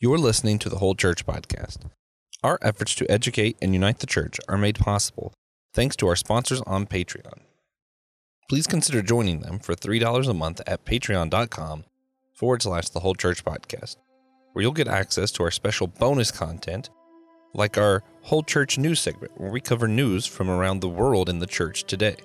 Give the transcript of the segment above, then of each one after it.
You're listening to the Whole Church Podcast. Our efforts to educate and unite the church are made possible thanks to our sponsors on Patreon. Please consider joining them for $3 a month at patreon.com forward slash the Whole Church Podcast, where you'll get access to our special bonus content like our Whole Church News segment, where we cover news from around the world in the church today.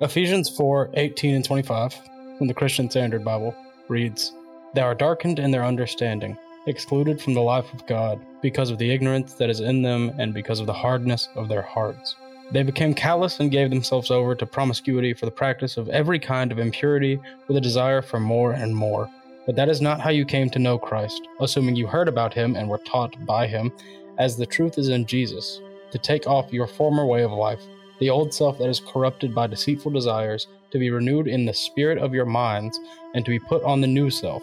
Ephesians 4 18 and 25 from the Christian Standard Bible reads, They are darkened in their understanding, excluded from the life of God, because of the ignorance that is in them and because of the hardness of their hearts. They became callous and gave themselves over to promiscuity for the practice of every kind of impurity with a desire for more and more. But that is not how you came to know Christ, assuming you heard about him and were taught by him, as the truth is in Jesus, to take off your former way of life the old self that is corrupted by deceitful desires, to be renewed in the spirit of your minds, and to be put on the new self,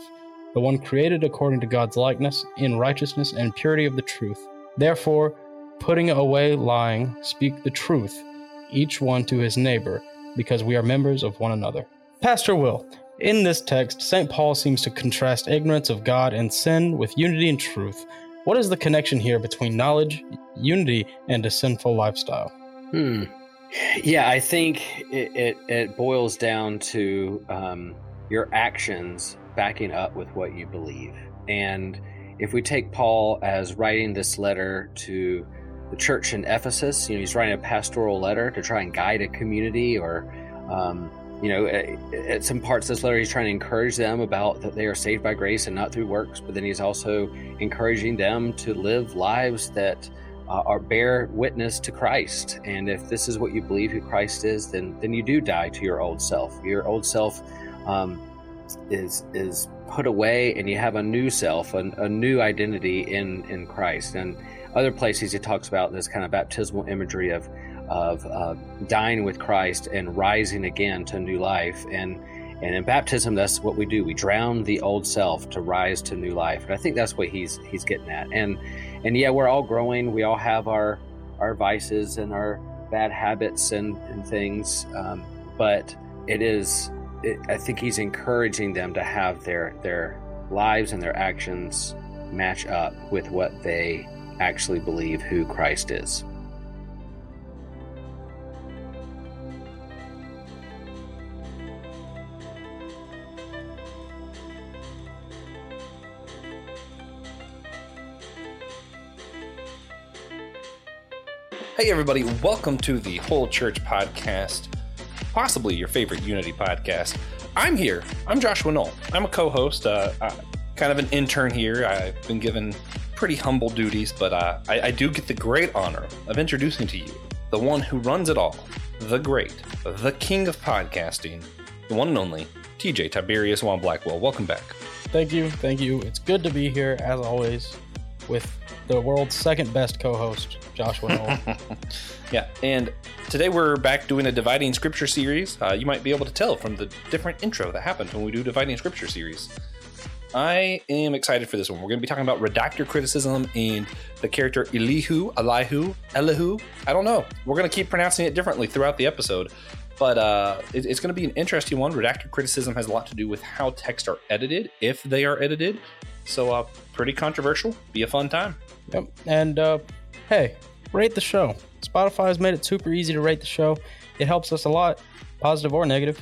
the one created according to God's likeness, in righteousness and purity of the truth. Therefore, putting away lying, speak the truth, each one to his neighbor, because we are members of one another. Pastor Will, in this text, St. Paul seems to contrast ignorance of God and sin with unity and truth. What is the connection here between knowledge, unity, and a sinful lifestyle? Hmm. Yeah, I think it, it, it boils down to um, your actions backing up with what you believe. And if we take Paul as writing this letter to the church in Ephesus, you know, he's writing a pastoral letter to try and guide a community or, um, you know, at, at, some parts of this letter, he's trying to encourage them about that they are saved by grace and not through works, but then he's also encouraging them to live lives that uh, are bear witness to Christ. And if this is what you believe who Christ is, then then you do die to your old self. Your old self um, is is put away, and you have a new self, a, a new identity in in Christ. And other places he talks about this kind of baptismal imagery of of uh, dying with Christ and rising again to new life. And and in baptism, that's what we do. We drown the old self to rise to new life. And I think that's what he's he's getting at. And and yeah, we're all growing. We all have our our vices and our bad habits and, and things. Um, but it is, it, I think he's encouraging them to have their their lives and their actions match up with what they actually believe who Christ is. Hey, everybody, welcome to the Whole Church Podcast, possibly your favorite Unity podcast. I'm here. I'm Joshua Knoll. I'm a co host, uh, uh, kind of an intern here. I've been given pretty humble duties, but uh, I, I do get the great honor of introducing to you the one who runs it all, the great, the king of podcasting, the one and only TJ Tiberius Juan Blackwell. Welcome back. Thank you. Thank you. It's good to be here, as always, with the world's second best co host, Joshua yeah, and today we're back doing a Dividing Scripture series. Uh, you might be able to tell from the different intro that happens when we do Dividing Scripture series. I am excited for this one. We're going to be talking about redactor criticism and the character Elihu, Elihu, Elihu. I don't know. We're going to keep pronouncing it differently throughout the episode, but uh, it, it's going to be an interesting one. Redactor criticism has a lot to do with how texts are edited, if they are edited. So, uh, pretty controversial. Be a fun time. Yep. And uh, hey, rate the show. Spotify has made it super easy to rate the show. It helps us a lot, positive or negative.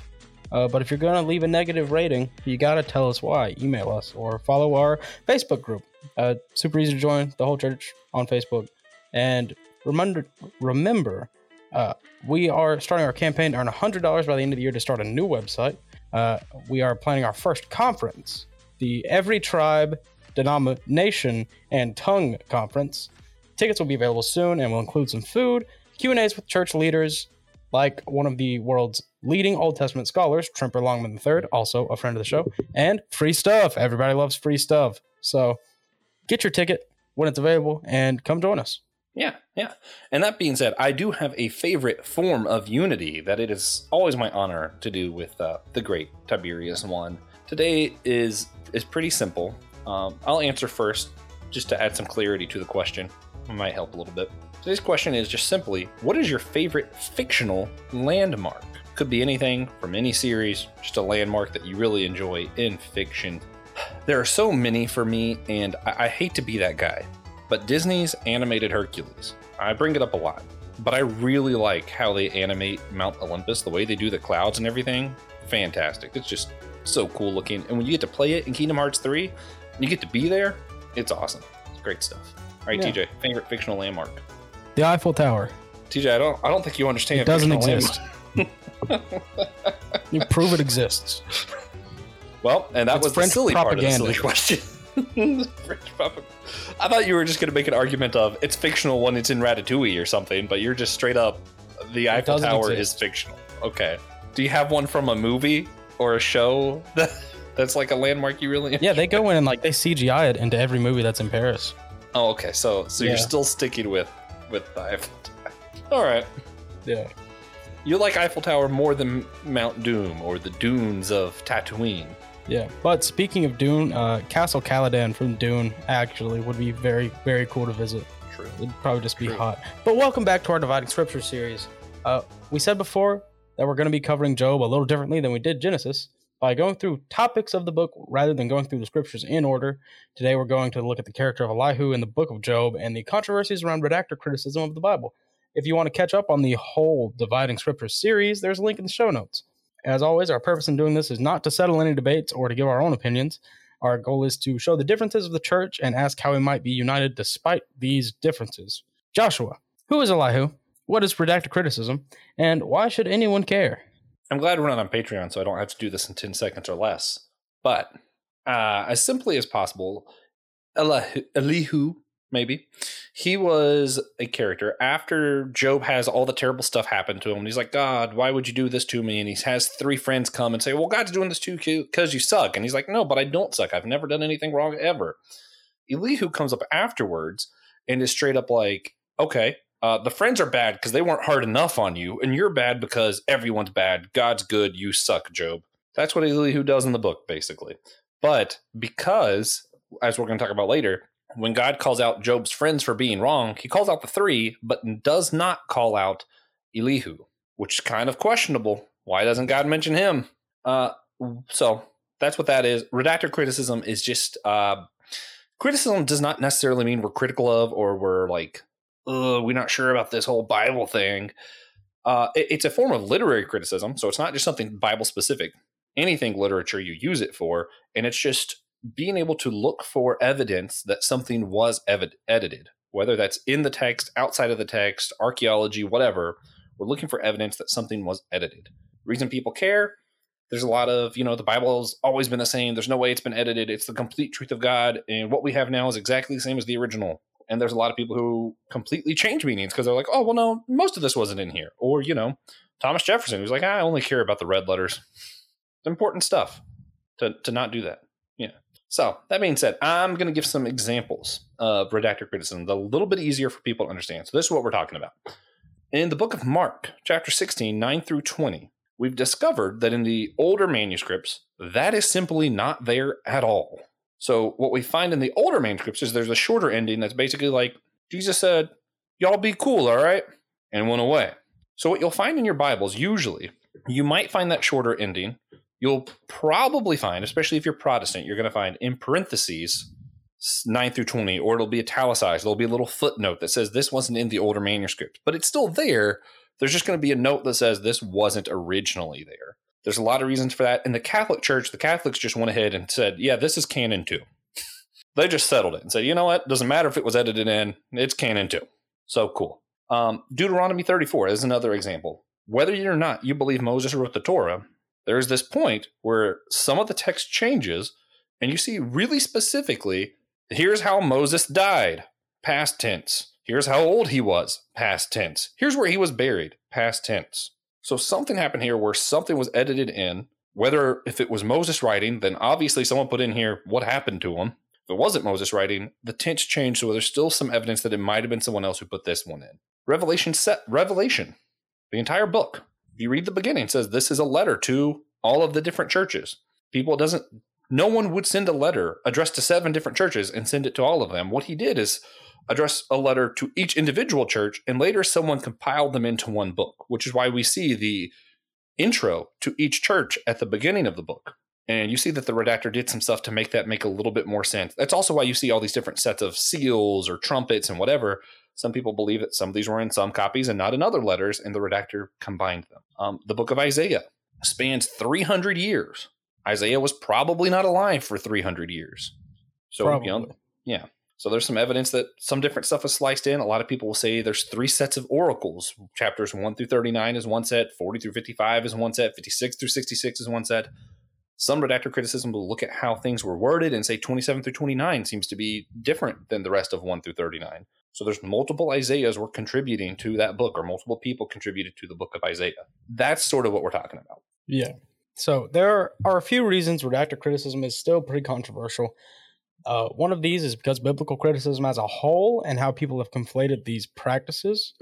Uh, but if you're going to leave a negative rating, you got to tell us why. Email us or follow our Facebook group. Uh, super easy to join the whole church on Facebook. And remember, remember, uh, we are starting our campaign to earn $100 by the end of the year to start a new website. Uh, we are planning our first conference, the Every Tribe denomination, and tongue conference. Tickets will be available soon and will include some food, Q&As with church leaders like one of the world's leading Old Testament scholars, Tremper Longman III, also a friend of the show, and free stuff. Everybody loves free stuff. So get your ticket when it's available and come join us. Yeah, yeah. And that being said, I do have a favorite form of unity that it is always my honor to do with uh, the great Tiberius Juan. Today is is pretty simple. Um, I'll answer first, just to add some clarity to the question. It might help a little bit. Today's question is just simply what is your favorite fictional landmark? could be anything from any series, just a landmark that you really enjoy in fiction. There are so many for me, and I, I hate to be that guy, but Disney's animated Hercules. I bring it up a lot, but I really like how they animate Mount Olympus, the way they do the clouds and everything. Fantastic. It's just so cool looking. And when you get to play it in Kingdom Hearts 3, you get to be there, it's awesome. It's great stuff. All right, Yeah. TJ, favorite fictional landmark. The Eiffel Tower. TJ, I don't I don't think you understand It doesn't exist. You prove it exists. Well, and that It's was French the silly part of the propaganda. silly question. French propaganda. I thought you were just going to make an argument of it's fictional when it's in Ratatouille or something, but you're just straight up the Eiffel Tower exist. is fictional. Okay. Do you have one from a movie or a show that, that's like a landmark you really? Yeah, they go in and like they CGI it into every movie that's in Paris. Oh, okay. So so you're still sticking with with the Eiffel Tower. All right. Yeah. You like Eiffel Tower more than Mount Doom or the dunes of Tatooine. Yeah. But speaking of Dune, uh, Castle Caladan from Dune actually would be very, very cool to visit. True. It'd probably just be True. hot. But welcome back to our Dividing Scripture series. Uh, we said before that we're going to be covering Job a little differently than we did Genesis by going through topics of the book rather than going through the scriptures in order. Today we're going to look at the character of Elihu in the book of Job and the controversies around redactor criticism of the Bible. If you want to catch up on the whole Dividing Scriptures series, there's a link in the show notes. As always, our purpose in doing this is not to settle any debates or to give our own opinions. Our goal is to show the differences of the church and ask how we might be united despite these differences. Joshua, who is Elihu? What is redacted criticism? And why should anyone care? I'm glad we're not on Patreon, so I don't have to do this in 10 seconds or less. But uh, as simply as possible, Elihu, maybe, he was a character after Job has all the terrible stuff happen to him. He's like, God, why would you do this to me? And he has three friends come and say, Well, God's doing this to you because you suck. And he's like, No, but I don't suck. I've never done anything wrong ever. Elihu comes up afterwards and is straight up like, Okay, uh, the friends are bad because they weren't hard enough on you, and you're bad because everyone's bad. God's good, you suck, Job. That's what Elihu does in the book, basically. But because, as we're going to talk about later, when God calls out Job's friends for being wrong, he calls out the three, but does not call out Elihu, which is kind of questionable. Why doesn't God mention him? Uh, so that's what that is. Redactor criticism is just uh, criticism does not necessarily mean we're critical of or we're like we're not sure about this whole Bible thing. Uh, it- it's a form of literary criticism, so it's not just something Bible specific. Anything literature you use it for, and it's just being able to look for evidence that something was evid- edited, whether that's in the text, outside of the text, archaeology, whatever. We're looking for evidence that something was edited. Reason people care there's a lot of you know the bible's always been the same there's no way it's been edited it's the complete truth of god and what we have now is exactly the same as the original and there's a lot of people who completely change meanings because they're like oh well no most of this wasn't in here. Or you know thomas jefferson who's like i only care about the red letters. It's important stuff to, to not do that. Yeah. So that being said i'm going to give some examples of redactor criticism a little bit easier for people to understand. So this is what we're talking about. In the book of mark chapter 16 9 through 20 we've discovered that in the older manuscripts, that is simply not there at all. So, what we find in the older manuscripts is there's a shorter ending that's basically like, Jesus said, Y'all be cool, all right? And went away. So, what you'll find in your Bibles, usually, you might find that shorter ending. You'll probably find, especially if you're Protestant, you're going to find in parentheses 9 through 20, or it'll be italicized. There'll be a little footnote that says this wasn't in the older manuscript, but it's still there there's just going to be a note that says this wasn't originally there. There's a lot of reasons for that. In the Catholic Church, the Catholics just went ahead and said, yeah, this is canon too. they just settled it and said, you know what? Doesn't matter if it was edited in, it's canon too. So cool. Um, Deuteronomy 34 is another example. Whether or not you believe Moses wrote the Torah, there's this point where some of the text changes, and you see really specifically here's how Moses died, past tense. Here's how old he was, past tense. Here's where he was buried, past tense. So something happened here where something was edited in. Whether if it was Moses writing, then obviously someone put in here what happened to him. If it wasn't Moses writing, the tense changed, so there's still some evidence that it might have been someone else who put this one in. Revelation set Revelation, the entire book. If you read the beginning, says this is a letter to all of the different churches. People doesn't no one would send a letter addressed to seven different churches and send it to all of them. What he did is address a letter to each individual church, and later someone compiled them into one book, which is why we see the intro to each church at the beginning of the book. And you see that the redactor did some stuff to make that make a little bit more sense. That's also why you see all these different sets of seals or trumpets and whatever. Some people believe that some of these were in some copies and not in other letters, and the redactor combined them. Um, the book of Isaiah spans 300 years. Isaiah was probably not alive for 300 years. So, Probably. you know, yeah. So there's some evidence that some different stuff is sliced in. A lot of people will say there's three sets of oracles. Chapters 1 through 39 is one set, 40 through 55 is one set, 56 through 66 is one set. Some redactor criticism will look at how things were worded and say 27 through 29 seems to be different than the rest of 1 through 39. So there's multiple Isaiahs were contributing to that book, or multiple people contributed to the book of Isaiah. That's sort of what we're talking about. Yeah. So there are a few reasons redactor criticism is still pretty controversial. Uh, one of these is because biblical criticism as a whole and how people have conflated these practices.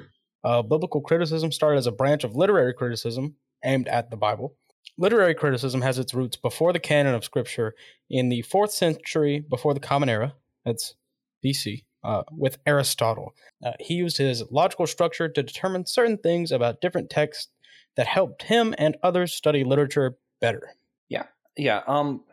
Uh, biblical criticism started as a branch of literary criticism aimed at the Bible. Literary criticism has its roots before the canon of Scripture in the fourth century before the Common Era. That's BC. Uh, with Aristotle, uh, he used his logical structure to determine certain things about different texts that helped him and others study literature better. Yeah. Yeah. Um.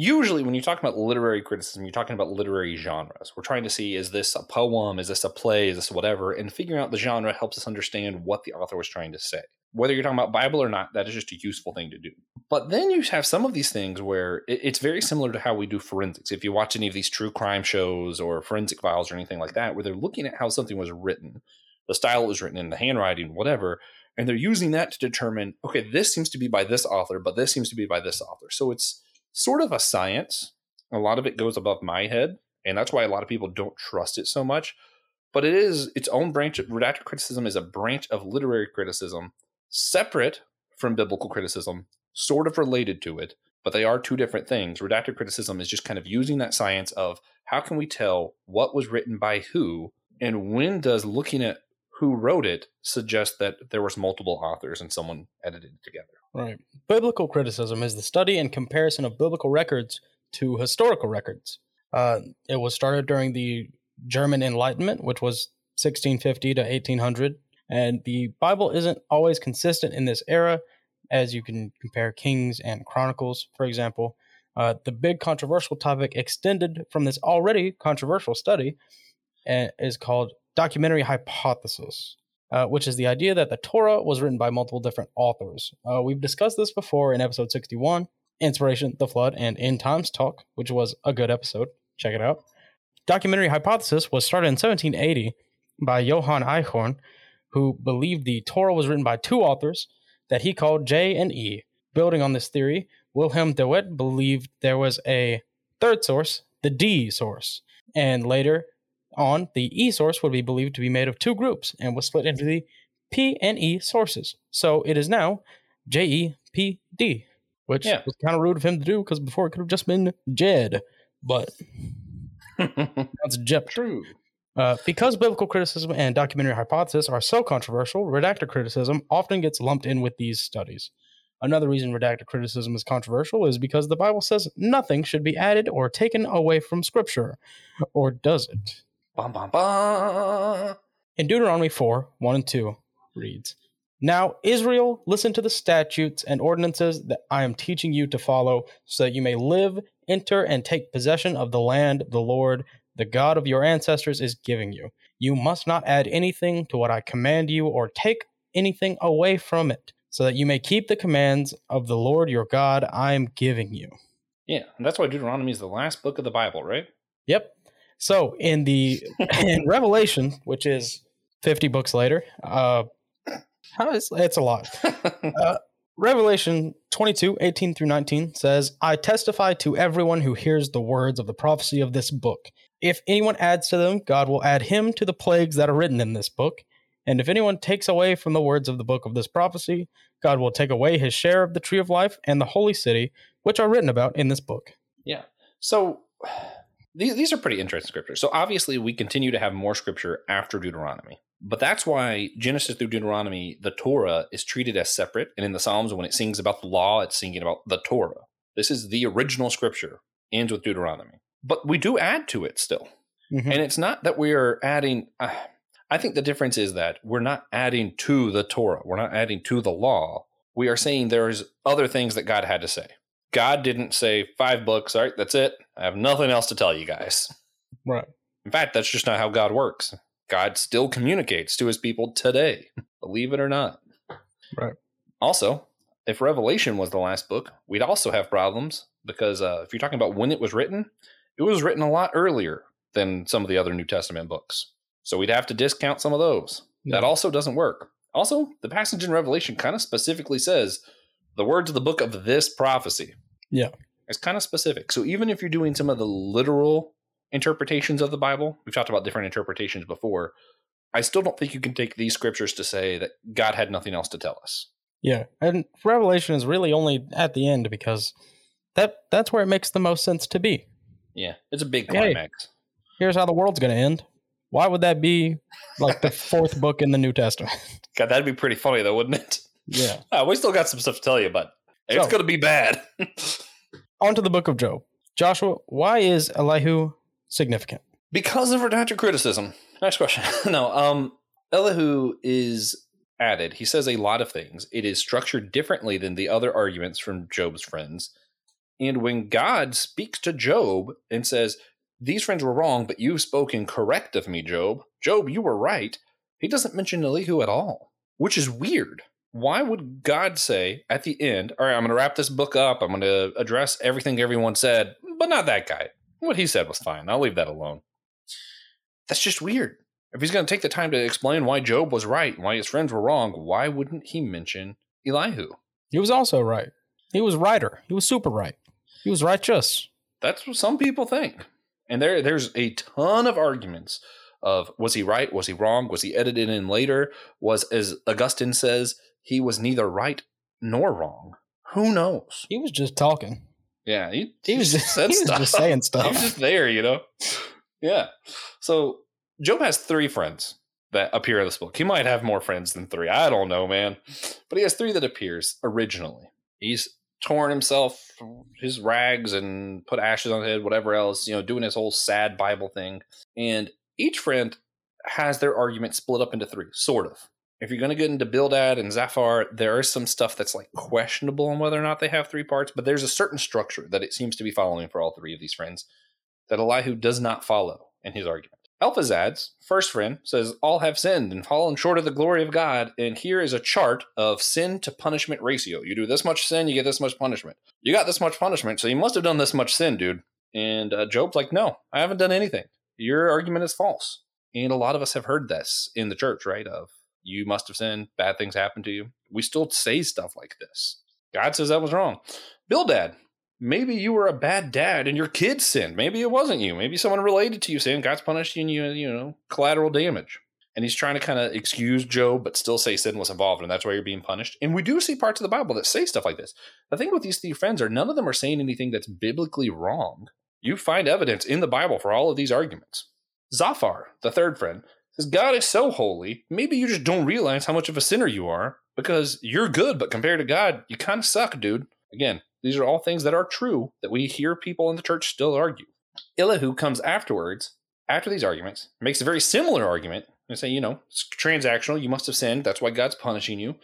Usually, when you talk about literary criticism, you're talking about literary genres. We're trying to see is this a poem, is this a play, is this whatever, and figuring out the genre helps us understand what the author was trying to say. Whether you're talking about Bible or not, that is just a useful thing to do. But then you have some of these things where it's very similar to how we do forensics. If you watch any of these true crime shows or forensic files or anything like that, where they're looking at how something was written, the style it was written in, the handwriting, whatever, and they're using that to determine okay this seems to be by this author but this seems to be by this author. So it's sort of a science. A lot of it goes above my head and that's why a lot of people don't trust it so much. But it is its own branch redacted criticism is a branch of literary criticism separate from biblical criticism sort of related to it but they are two different things. Redacted criticism is just kind of using that science of how can we tell what was written by who and when does looking at who wrote it suggest that there was multiple authors and someone edited it together. Right. Biblical criticism is the study and comparison of biblical records to historical records. Uh, it was started during the German Enlightenment, which was 1650 to 1800, and the Bible isn't always consistent in this era, as you can compare Kings and Chronicles, for example. Uh, the big controversial topic extended from this already controversial study and is called documentary hypothesis uh, which is the idea that the Torah was written by multiple different authors. Uh, we've discussed this before in episode 61, Inspiration, the Flood, and End Times Talk, which was a good episode. Check it out. Documentary hypothesis was started in 1780 by Johann Eichhorn, who believed the Torah was written by two authors that he called J and E. Building on this theory, Wilhelm de Wette believed there was a third source, the D source, and later on, the E source would be believed to be made of two groups and was split into the P and E sources. So it is now J E P D, which Yeah. was kind of rude of him to do because before it could have just been Jed, but that's Jep. True. Uh, because biblical criticism and documentary hypothesis are so controversial, redactor criticism often gets lumped in with these studies. Another reason redactor criticism is controversial is because the Bible says nothing should be added or taken away from Scripture. Or does it? Bum, bum, bum. In Deuteronomy 4 1 and 2 reads, Now, Israel, listen to the statutes and ordinances that I am teaching you to follow, so that you may live, enter, and take possession of the land the Lord, the God of your ancestors, is giving you. You must not add anything to what I command you or take anything away from it, so that you may keep the commands of the Lord your God I am giving you. Yeah, and that's why Deuteronomy is the last book of the Bible, right? Yep. So in the in Revelation, which is fifty books later, uh, how is it's a lot. Revelation 22, 18 through 19 says, I testify to everyone who hears the words of the prophecy of this book. If anyone adds to them, God will add him to the plagues that are written in this book. And if anyone takes away from the words of the book of this prophecy, God will take away his share of the tree of life and the holy city, which are written about in this book. Yeah. So these, these are pretty interesting scriptures. So obviously, we continue to have more scripture after Deuteronomy. But that's why Genesis through Deuteronomy, the Torah is treated as separate. And in the Psalms, when it sings about the law, it's singing about the Torah. This is the original scripture, ends with Deuteronomy. But we do add to it still. Mhm. And it's not that we're adding. Uh, I think the difference is that we're not adding to the Torah. We're not adding to the law. we are saying there's other things that God had to say. God didn't say five books. All right, that's it. I have nothing else to tell you guys. Right. In fact, that's just not how God works. God still communicates to his people today, believe it or not. Right. Also, if Revelation was the last book, we'd also have problems because uh, if you're talking about when it was written, it was written a lot earlier than some of the other New Testament books. So we'd have to discount some of those. That also doesn't work. Also, the passage in Revelation kind of specifically says the words of the book of this prophecy. Yeah. It's kind of specific. So even if you're doing some of the literal interpretations of the Bible, we've talked about different interpretations before, I still don't think you can take these scriptures to say that God had nothing else to tell us. Yeah, and Revelation is really only at the end because that that's where it makes the most sense to be. Yeah, it's a big Hey. climax. Here's how the world's going to end. Why would that be like the fourth book in the New Testament? God, that'd be pretty funny though, wouldn't it? Yeah. Ah, we still got some stuff to tell you, but it's So- going to be bad. On to the book of Job. Joshua, why is Elihu significant? because of redacted criticism. Next question. no, um, Elihu is added. He says a lot of things. It is structured differently than the other arguments from Job's friends. And when God speaks to Job and says, These friends were wrong, but you've spoken correct of me, Job. Job, you were right. He doesn't mention Elihu at all, which is weird. Why would God say at the end, All right, I'm going to wrap this book up. I'm going to address everything everyone said, but not that guy. What he said was fine. I'll leave that alone. That's just weird. If he's going to take the time to explain why Job was right and why his friends were wrong, why wouldn't he mention Elihu? He was also right. He was righter. He was super right. He was righteous. That's what some people think. And there, there's a ton of arguments of was he right? Was he wrong? Was he edited in later? Was, as Augustine says, he was neither right nor wrong. Who knows? He was just talking. Yeah, he, He was just, said he was stuff. just saying He was just there, you know? Yeah. So Job has three friends that appear in this book. He might have more friends than three. I don't know, man. But he has three that appears originally. He's torn himself his rags and put ashes on his head, whatever else, you know, doing his whole sad Bible thing. And each friend has their argument split up into three, sort of. If you're going to get into Bildad and Zophar, there is some stuff that's like questionable on whether or not they have three parts, but there's a certain structure that it seems to be following for all three of these friends that Elihu does not follow in his argument. Elphazad's first friend says, All have sinned and fallen short of the glory of God. And here is a chart of sin to punishment ratio. You do this much sin, you get this much punishment. You got this much punishment, so you must have done this much sin, dude. And uh, Job's like, No, I haven't done anything. Your argument is false. And a lot of us have heard this in the church, right? Of you must have sinned, bad things happen to you. We still say stuff like this. God says that was wrong. Bildad, maybe you were a bad dad and your kids sinned. Maybe it wasn't you. Maybe someone related to you sinned. God's punishing you, you know, collateral damage. And he's trying to kind of excuse Job, but still say sin was involved, and that's why you're being punished. And we do see parts of the Bible that say stuff like this. The thing with these three friends are none of them are saying anything that's biblically wrong. You find evidence in the Bible for all of these arguments. Zophar, the third friend, says God is so holy, maybe you just don't realize how much of a sinner you are because you're good, but compared to God, you kind of suck, dude. Again, these are all things that are true that we hear people in the church still argue. Elihu comes afterwards, after these arguments, makes a very similar argument and say, you know, it's transactional. You must have sinned. That's why God's punishing you.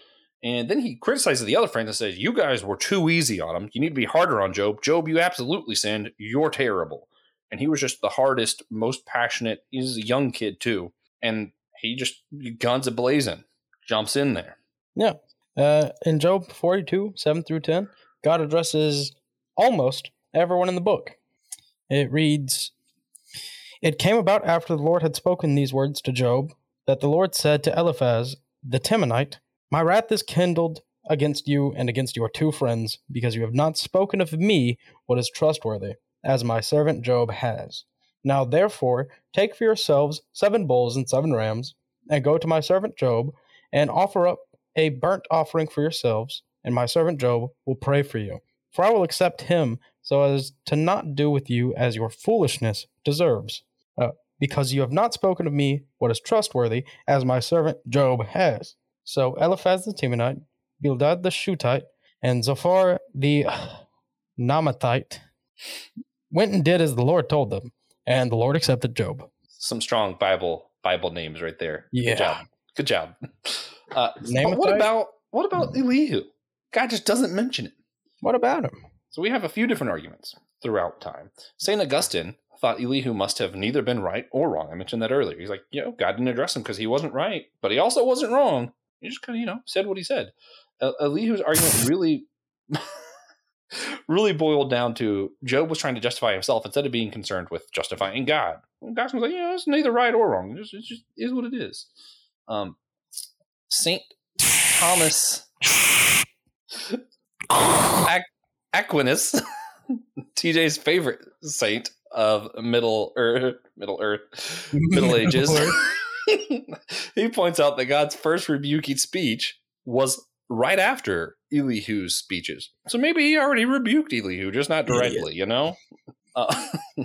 And then he criticizes the other friends and says, you guys were too easy on him. You need to be harder on Job. Job, you absolutely sinned. You're terrible. And he was just the hardest, most passionate. He's a young kid too. And he just guns a blazing, jumps in there. Yeah. Uh, in Job 42, 7 through 10, God addresses almost everyone in the book. It reads It came about after the Lord had spoken these words to Job that the Lord said to Eliphaz the Temanite, My wrath is kindled against you and against your two friends, because you have not spoken of me what is trustworthy, as my servant Job has. Now therefore, take for yourselves seven bulls and seven rams, and go to my servant Job, and offer up a burnt offering for yourselves, and my servant Job will pray for you. For I will accept him so as to not do with you as your foolishness deserves. Uh, because you have not spoken of me what is trustworthy, as my servant Job has. So Eliphaz the Temanite, Bildad the Shuhite, and Zophar the Naamathite went and did as the Lord told them, and the Lord accepted Job. Some strong Bible Bible names right there. Yeah. Good job. Good job. Uh, but what about what about Elihu? God just doesn't mention it. What about him? So we have a few different arguments throughout time. St. Augustine thought Elihu must have neither been right or wrong. I mentioned that earlier. He's like, you know, God didn't address him because he wasn't right, but he also wasn't wrong. He just kind of, you know, said what he said. Uh, Elihu's argument really, really boiled down to Job was trying to justify himself instead of being concerned with justifying God. And God's like, you know, it's neither right or wrong. It just, it just is what it is. Um, Saint Thomas Ac- Aquinas, TJ's favorite saint of Middle Earth, Middle Earth, Middle Ages. he points out that God's first rebuking speech was right after Elihu's speeches. So maybe he already rebuked Elihu, just not directly, you know? Uh,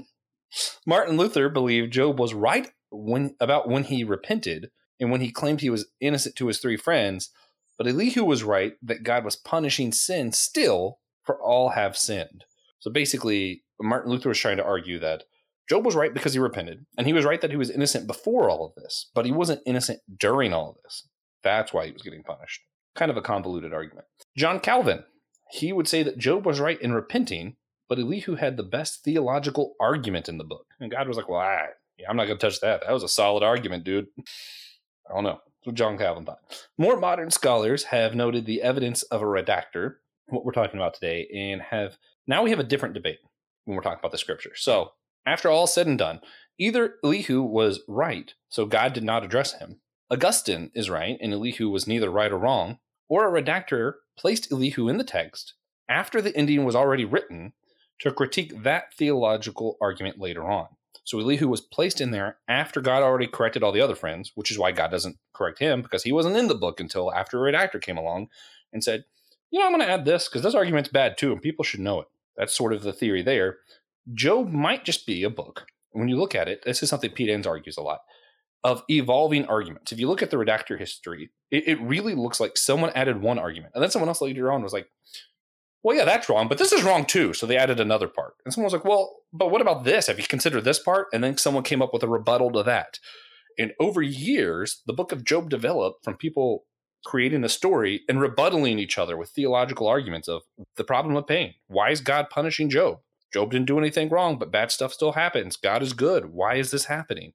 Martin Luther believed Job was right when about when he repented and when he claimed he was innocent to his three friends, but Elihu was right that God was punishing sin still, for all have sinned. So basically, Martin Luther was trying to argue that Job was right because he repented, and he was right that he was innocent before all of this, but he wasn't innocent during all of this. That's why he was getting punished. Kind of a convoluted argument. John Calvin, he would say that Job was right in repenting, but Elihu had the best theological argument in the book. And God was like, well, I, I'm not going to touch that. That was a solid argument, dude. I don't know. That's what John Calvin thought. More modern scholars have noted the evidence of a redactor, what we're talking about today, and have now we have a different debate when we're talking about the scripture. So, after all said and done, either Elihu was right, so God did not address him. Augustine is right, and Elihu was neither right or wrong, or a redactor placed Elihu in the text after the ending was already written to critique that theological argument later on. So Elihu was placed in there after God already corrected all the other friends, which is why God doesn't correct him because he wasn't in the book until after a redactor came along and said, you know, I'm going to add this because this argument's bad too, and people should know it. That's sort of the theory there. Job might just be a book. When you look at it, this is something Pete Enns argues a lot of evolving arguments. If you look at the redactor history, it, it, really looks like someone added one argument, and then someone else later on was like, "Well, yeah, that's wrong, but this is wrong too." So they added another part, and someone was like, "Well, but what about this? Have you considered this part?" And then someone came up with a rebuttal to that. And over years, the book of Job developed from people creating a story and rebuttaling each other with theological arguments of the problem of pain. Why is God punishing Job? Job didn't do anything wrong, but bad stuff still happens. God is good. Why is this happening?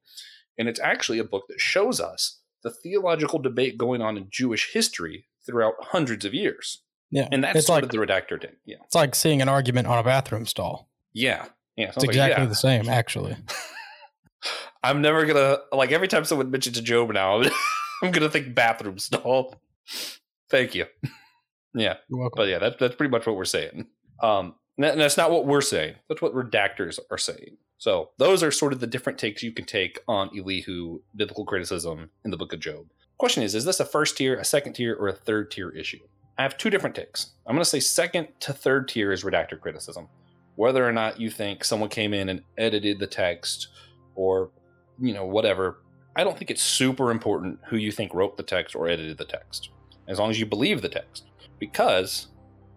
And it's actually a book that shows us the theological debate going on in Jewish history throughout hundreds of years. Yeah. And that's sort like, the redactor did. Yeah. It's like seeing an argument on a bathroom stall. Yeah. Yeah. It's exactly the same, actually. I'm never gonna like every time someone mentions Job now, I'm gonna think bathroom stall. Thank you. Yeah. But yeah, that's that's pretty much what we're saying. Um and that's not what we're saying. That's what redactors are saying. So those are sort of the different takes you can take on Elihu biblical criticism in the book of Job. Question is, is this a first tier, a second tier, or a third tier issue? I have two different takes. I'm going to say second to third tier is redactor criticism. Whether or not you think someone came in and edited the text or, you know, whatever, I don't think it's super important who you think wrote the text or edited the text, as long as you believe the text. Because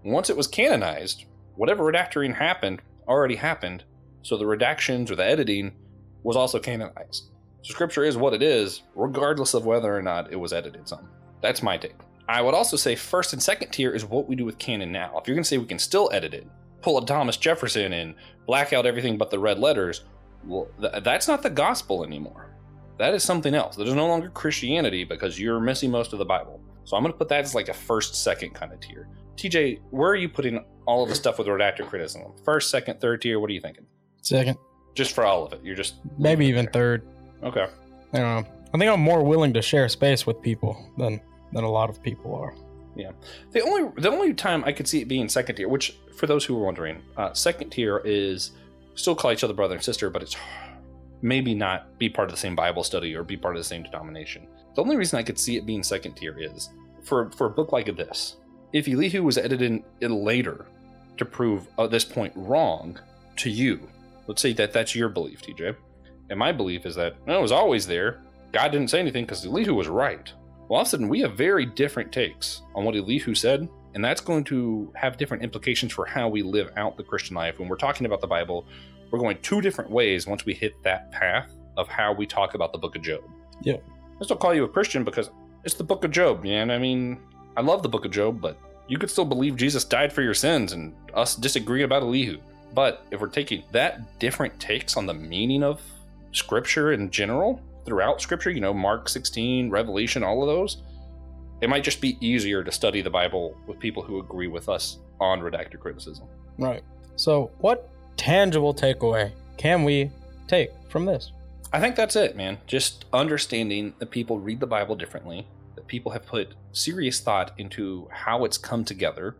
once it was canonized, whatever redactoring happened already happened, so the redactions or the editing was also canonized. So scripture is what it is, regardless of whether or not it was edited some. That's my take. I would also say first and second tier is what we do with canon now. If you're going to say we can still edit it, pull a Thomas Jefferson and black out everything but the red letters, well, th- that's not the gospel anymore. That is something else. That is no longer Christianity because you're missing most of the Bible. So I'm going to put that as like a first, second kind of tier. TJ, where are you putting all of the stuff with redactor criticism? First, second, third tier? What are you thinking? Second. Just for all of it. You're just maybe even third. Okay. I don't know. I think I'm more willing to share space with people than than a lot of people are. Yeah. The only the only time I could see it being second tier, which for those who are wondering, uh, second tier is still call each other brother and sister, but it's maybe not be part of the same Bible study or be part of the same denomination. The only reason I could see it being second tier is for for a book like this. If Elihu was edited in later to prove at this point wrong to you, let's say that that's your belief, TJ, and my belief is that no, it was always there. God didn't say anything because Elihu was right. Well, all of a sudden we have very different takes on what Elihu said, and that's going to have different implications for how we live out the Christian life. When we're talking about the Bible, we're going two different ways once we hit that path of how we talk about the book of Job. Yeah. I still call you a Christian because it's the book of Job, man. I mean, I love the book of Job, but You could still believe Jesus died for your sins and us disagree about Elihu. But if we're taking that different takes on the meaning of scripture in general, throughout scripture, you know, Mark 16, Revelation, all of those, it might just be easier to study the Bible with people who agree with us on redacted criticism. Right. So, what tangible takeaway can we take from this? I think that's it, man. Just understanding that people read the Bible differently, that people have put serious thought into how it's come together,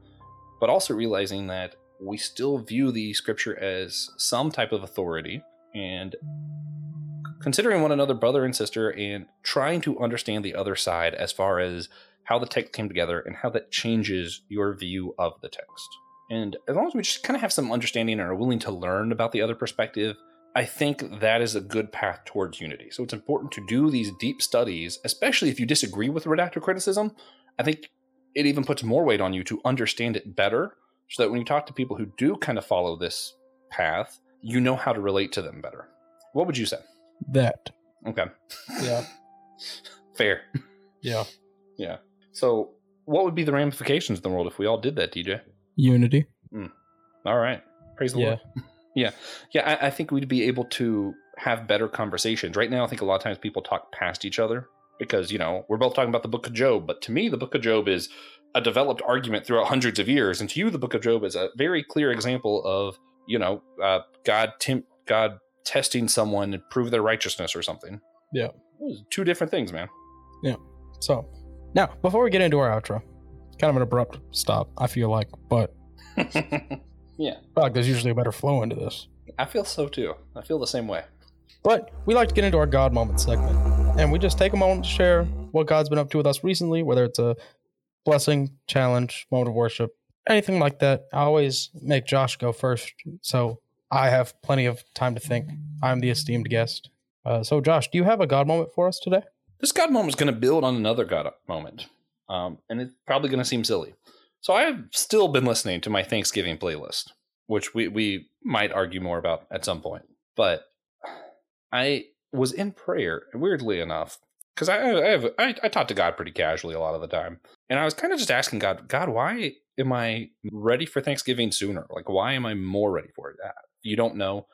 but also realizing that we still view the scripture as some type of authority and considering one another brother and sister and trying to understand the other side as far as how the text came together and how that changes your view of the text. And as long as we just kind of have some understanding and are willing to learn about the other perspective, I think that is a good path towards unity. So it's important to do these deep studies, especially if you disagree with redactor criticism. I think it even puts more weight on you to understand it better so that when you talk to people who do kind of follow this path, you know how to relate to them better. What would you say? That. Okay. Yeah. Fair. Yeah. Yeah. So, what would be the ramifications in the world if we all did that, TJ? Unity. Hmm. All right. Praise the Yeah. Lord. yeah. Yeah. I, I think we'd be able to have better conversations. Right now, I think a lot of times people talk past each other because, you know, we're both talking about the book of Job. But to me, the book of Job is a developed argument throughout hundreds of years. And to you, the book of Job is a very clear example of, you know, uh, God, temp- God testing someone to prove their righteousness or something. Yeah. Those are Two different things, man. Yeah. So, now, before we get into our outro, kind of an abrupt stop, I feel like, but yeah. Like there's usually a better flow into this. I feel so too. I feel the same way. But we like to get into our God moment segment. And we just take a moment to share what God's been up to with us recently, whether it's a blessing, challenge, moment of worship, anything like that. I always make Josh go first. So I have plenty of time to think. I'm the esteemed guest. Uh, so, Josh, do you have a God moment for us today? This God moment is going to build on another God moment, um, and it's probably going to seem silly. So I have still been listening to my Thanksgiving playlist, which we we might argue more about at some point. But I was in prayer, weirdly enough, because I, I have I, I talk to God pretty casually a lot of the time, and I was kind of just asking God, God, why am I ready for Thanksgiving sooner? Like, why am I more ready for it? You don't know.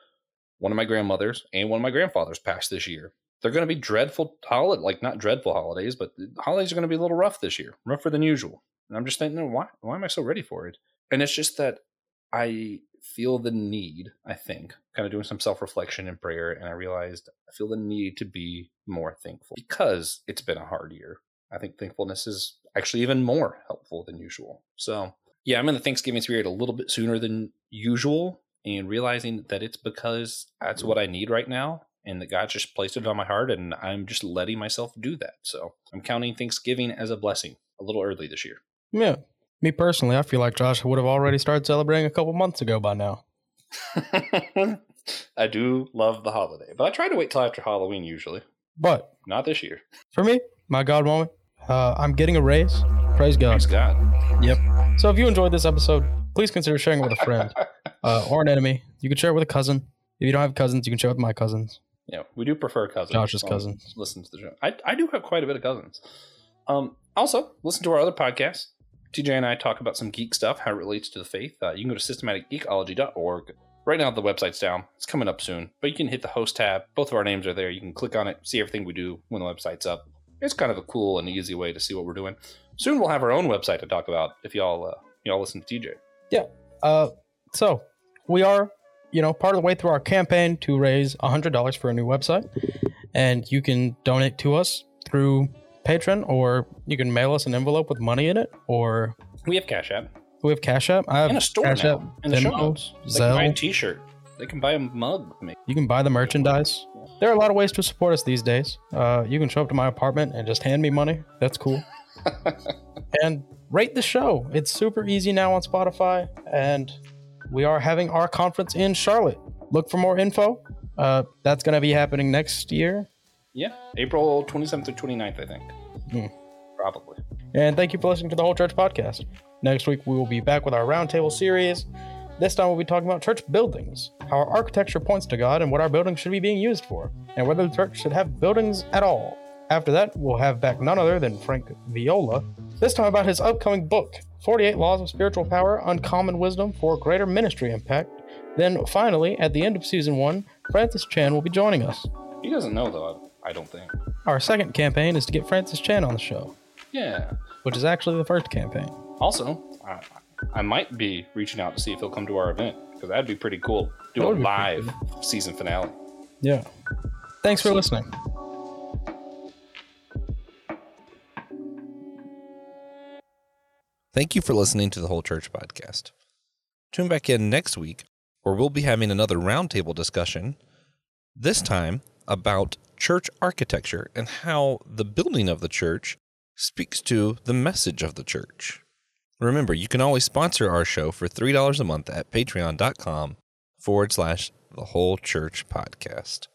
One of my grandmothers and one of my grandfathers passed this year they're going to be dreadful holiday, like not dreadful holidays, but holidays are going to be a little rough this year, rougher than usual. And I'm just thinking, why, why am I so ready for it? And it's just that I feel the need, I think, kind of doing some self reflection and prayer, and I realized I feel the need to be more thankful because it's been a hard year. I think thankfulness is actually even more helpful than usual. So, yeah, I'm in the Thanksgiving spirit a little bit sooner than usual and realizing that it's because that's what I need right now and that God just placed it on my heart, and I'm just letting myself do that. So I'm counting Thanksgiving as a blessing a little early this year. Yeah. Me personally, I feel like Josh would have already started celebrating a couple months ago by now. I do love the holiday, but I try to wait till after Halloween usually. But Not this year. for me, my God moment, uh, I'm getting a raise. Praise God. Praise God. Yep. So if you enjoyed this episode, please consider sharing it with a friend uh, or an enemy. You can share it with a cousin. If you don't have cousins, you can share it with my cousins. Yeah, we do prefer cousins. Josh's cousins. Listen to the show. I, I do have quite a bit of cousins. Um, also, listen to our other podcasts. TJ and I talk about some geek stuff, how it relates to the faith. Uh, you can go to systematicgeekology.org. Right now, the website's down. It's coming up soon, but you can hit the host tab. Both of our names are there. You can click on it, see everything we do when the website's up. It's kind of a cool and easy way to see what we're doing. Soon we'll have our own website to talk about if y'all uh, y'all listen to TJ. Yeah. Uh, so we are, you know, part of the way through our campaign to raise $100 for a new website. And you can donate to us through Patreon or you can mail us an envelope with money in it or We have Cash App we have Cash App. I have and a store Cash now. App, in the show Venmo, notes. They can buy a. T-shirt. They can buy a mug. Maybe. You can buy the merchandise. There are a lot of ways to support us these days. Uh, you can show up to my apartment and just hand me money. That's cool. and rate the show. It's super easy now on Spotify. And we are having our conference in Charlotte. Look for more info. Uh, that's going to be happening next year. Yeah, April 27th or 29th, I think. Hmm. Probably. And thank you for listening to the Whole Church Podcast. Next week, we will be back with our roundtable series. This time, we'll be talking about church buildings, how our architecture points to God, and what our buildings should be being used for, and whether the church should have buildings at all. After that, we'll have back none other than Frank Viola, this time about his upcoming book, 48 Laws of Spiritual Power, Uncommon Wisdom for Greater Ministry Impact. Then finally, at the end of season one, Francis Chan will be joining us. He doesn't know though. I don't think. Our second campaign is to get Francis Chan on the show, Yeah. which is actually the first campaign. Also, I, I might be reaching out to see if he'll come to our event because that'd be pretty cool. Do a would be pretty live season finale. Yeah. Thanks for listening. Thank you for listening to the Whole Church Podcast. Tune back in next week, where we'll be having another roundtable discussion, this time about church architecture and how the building of the church speaks to the message of the church. Remember, you can always sponsor our show for $3 a month at patreon.com forward slash the whole church podcast.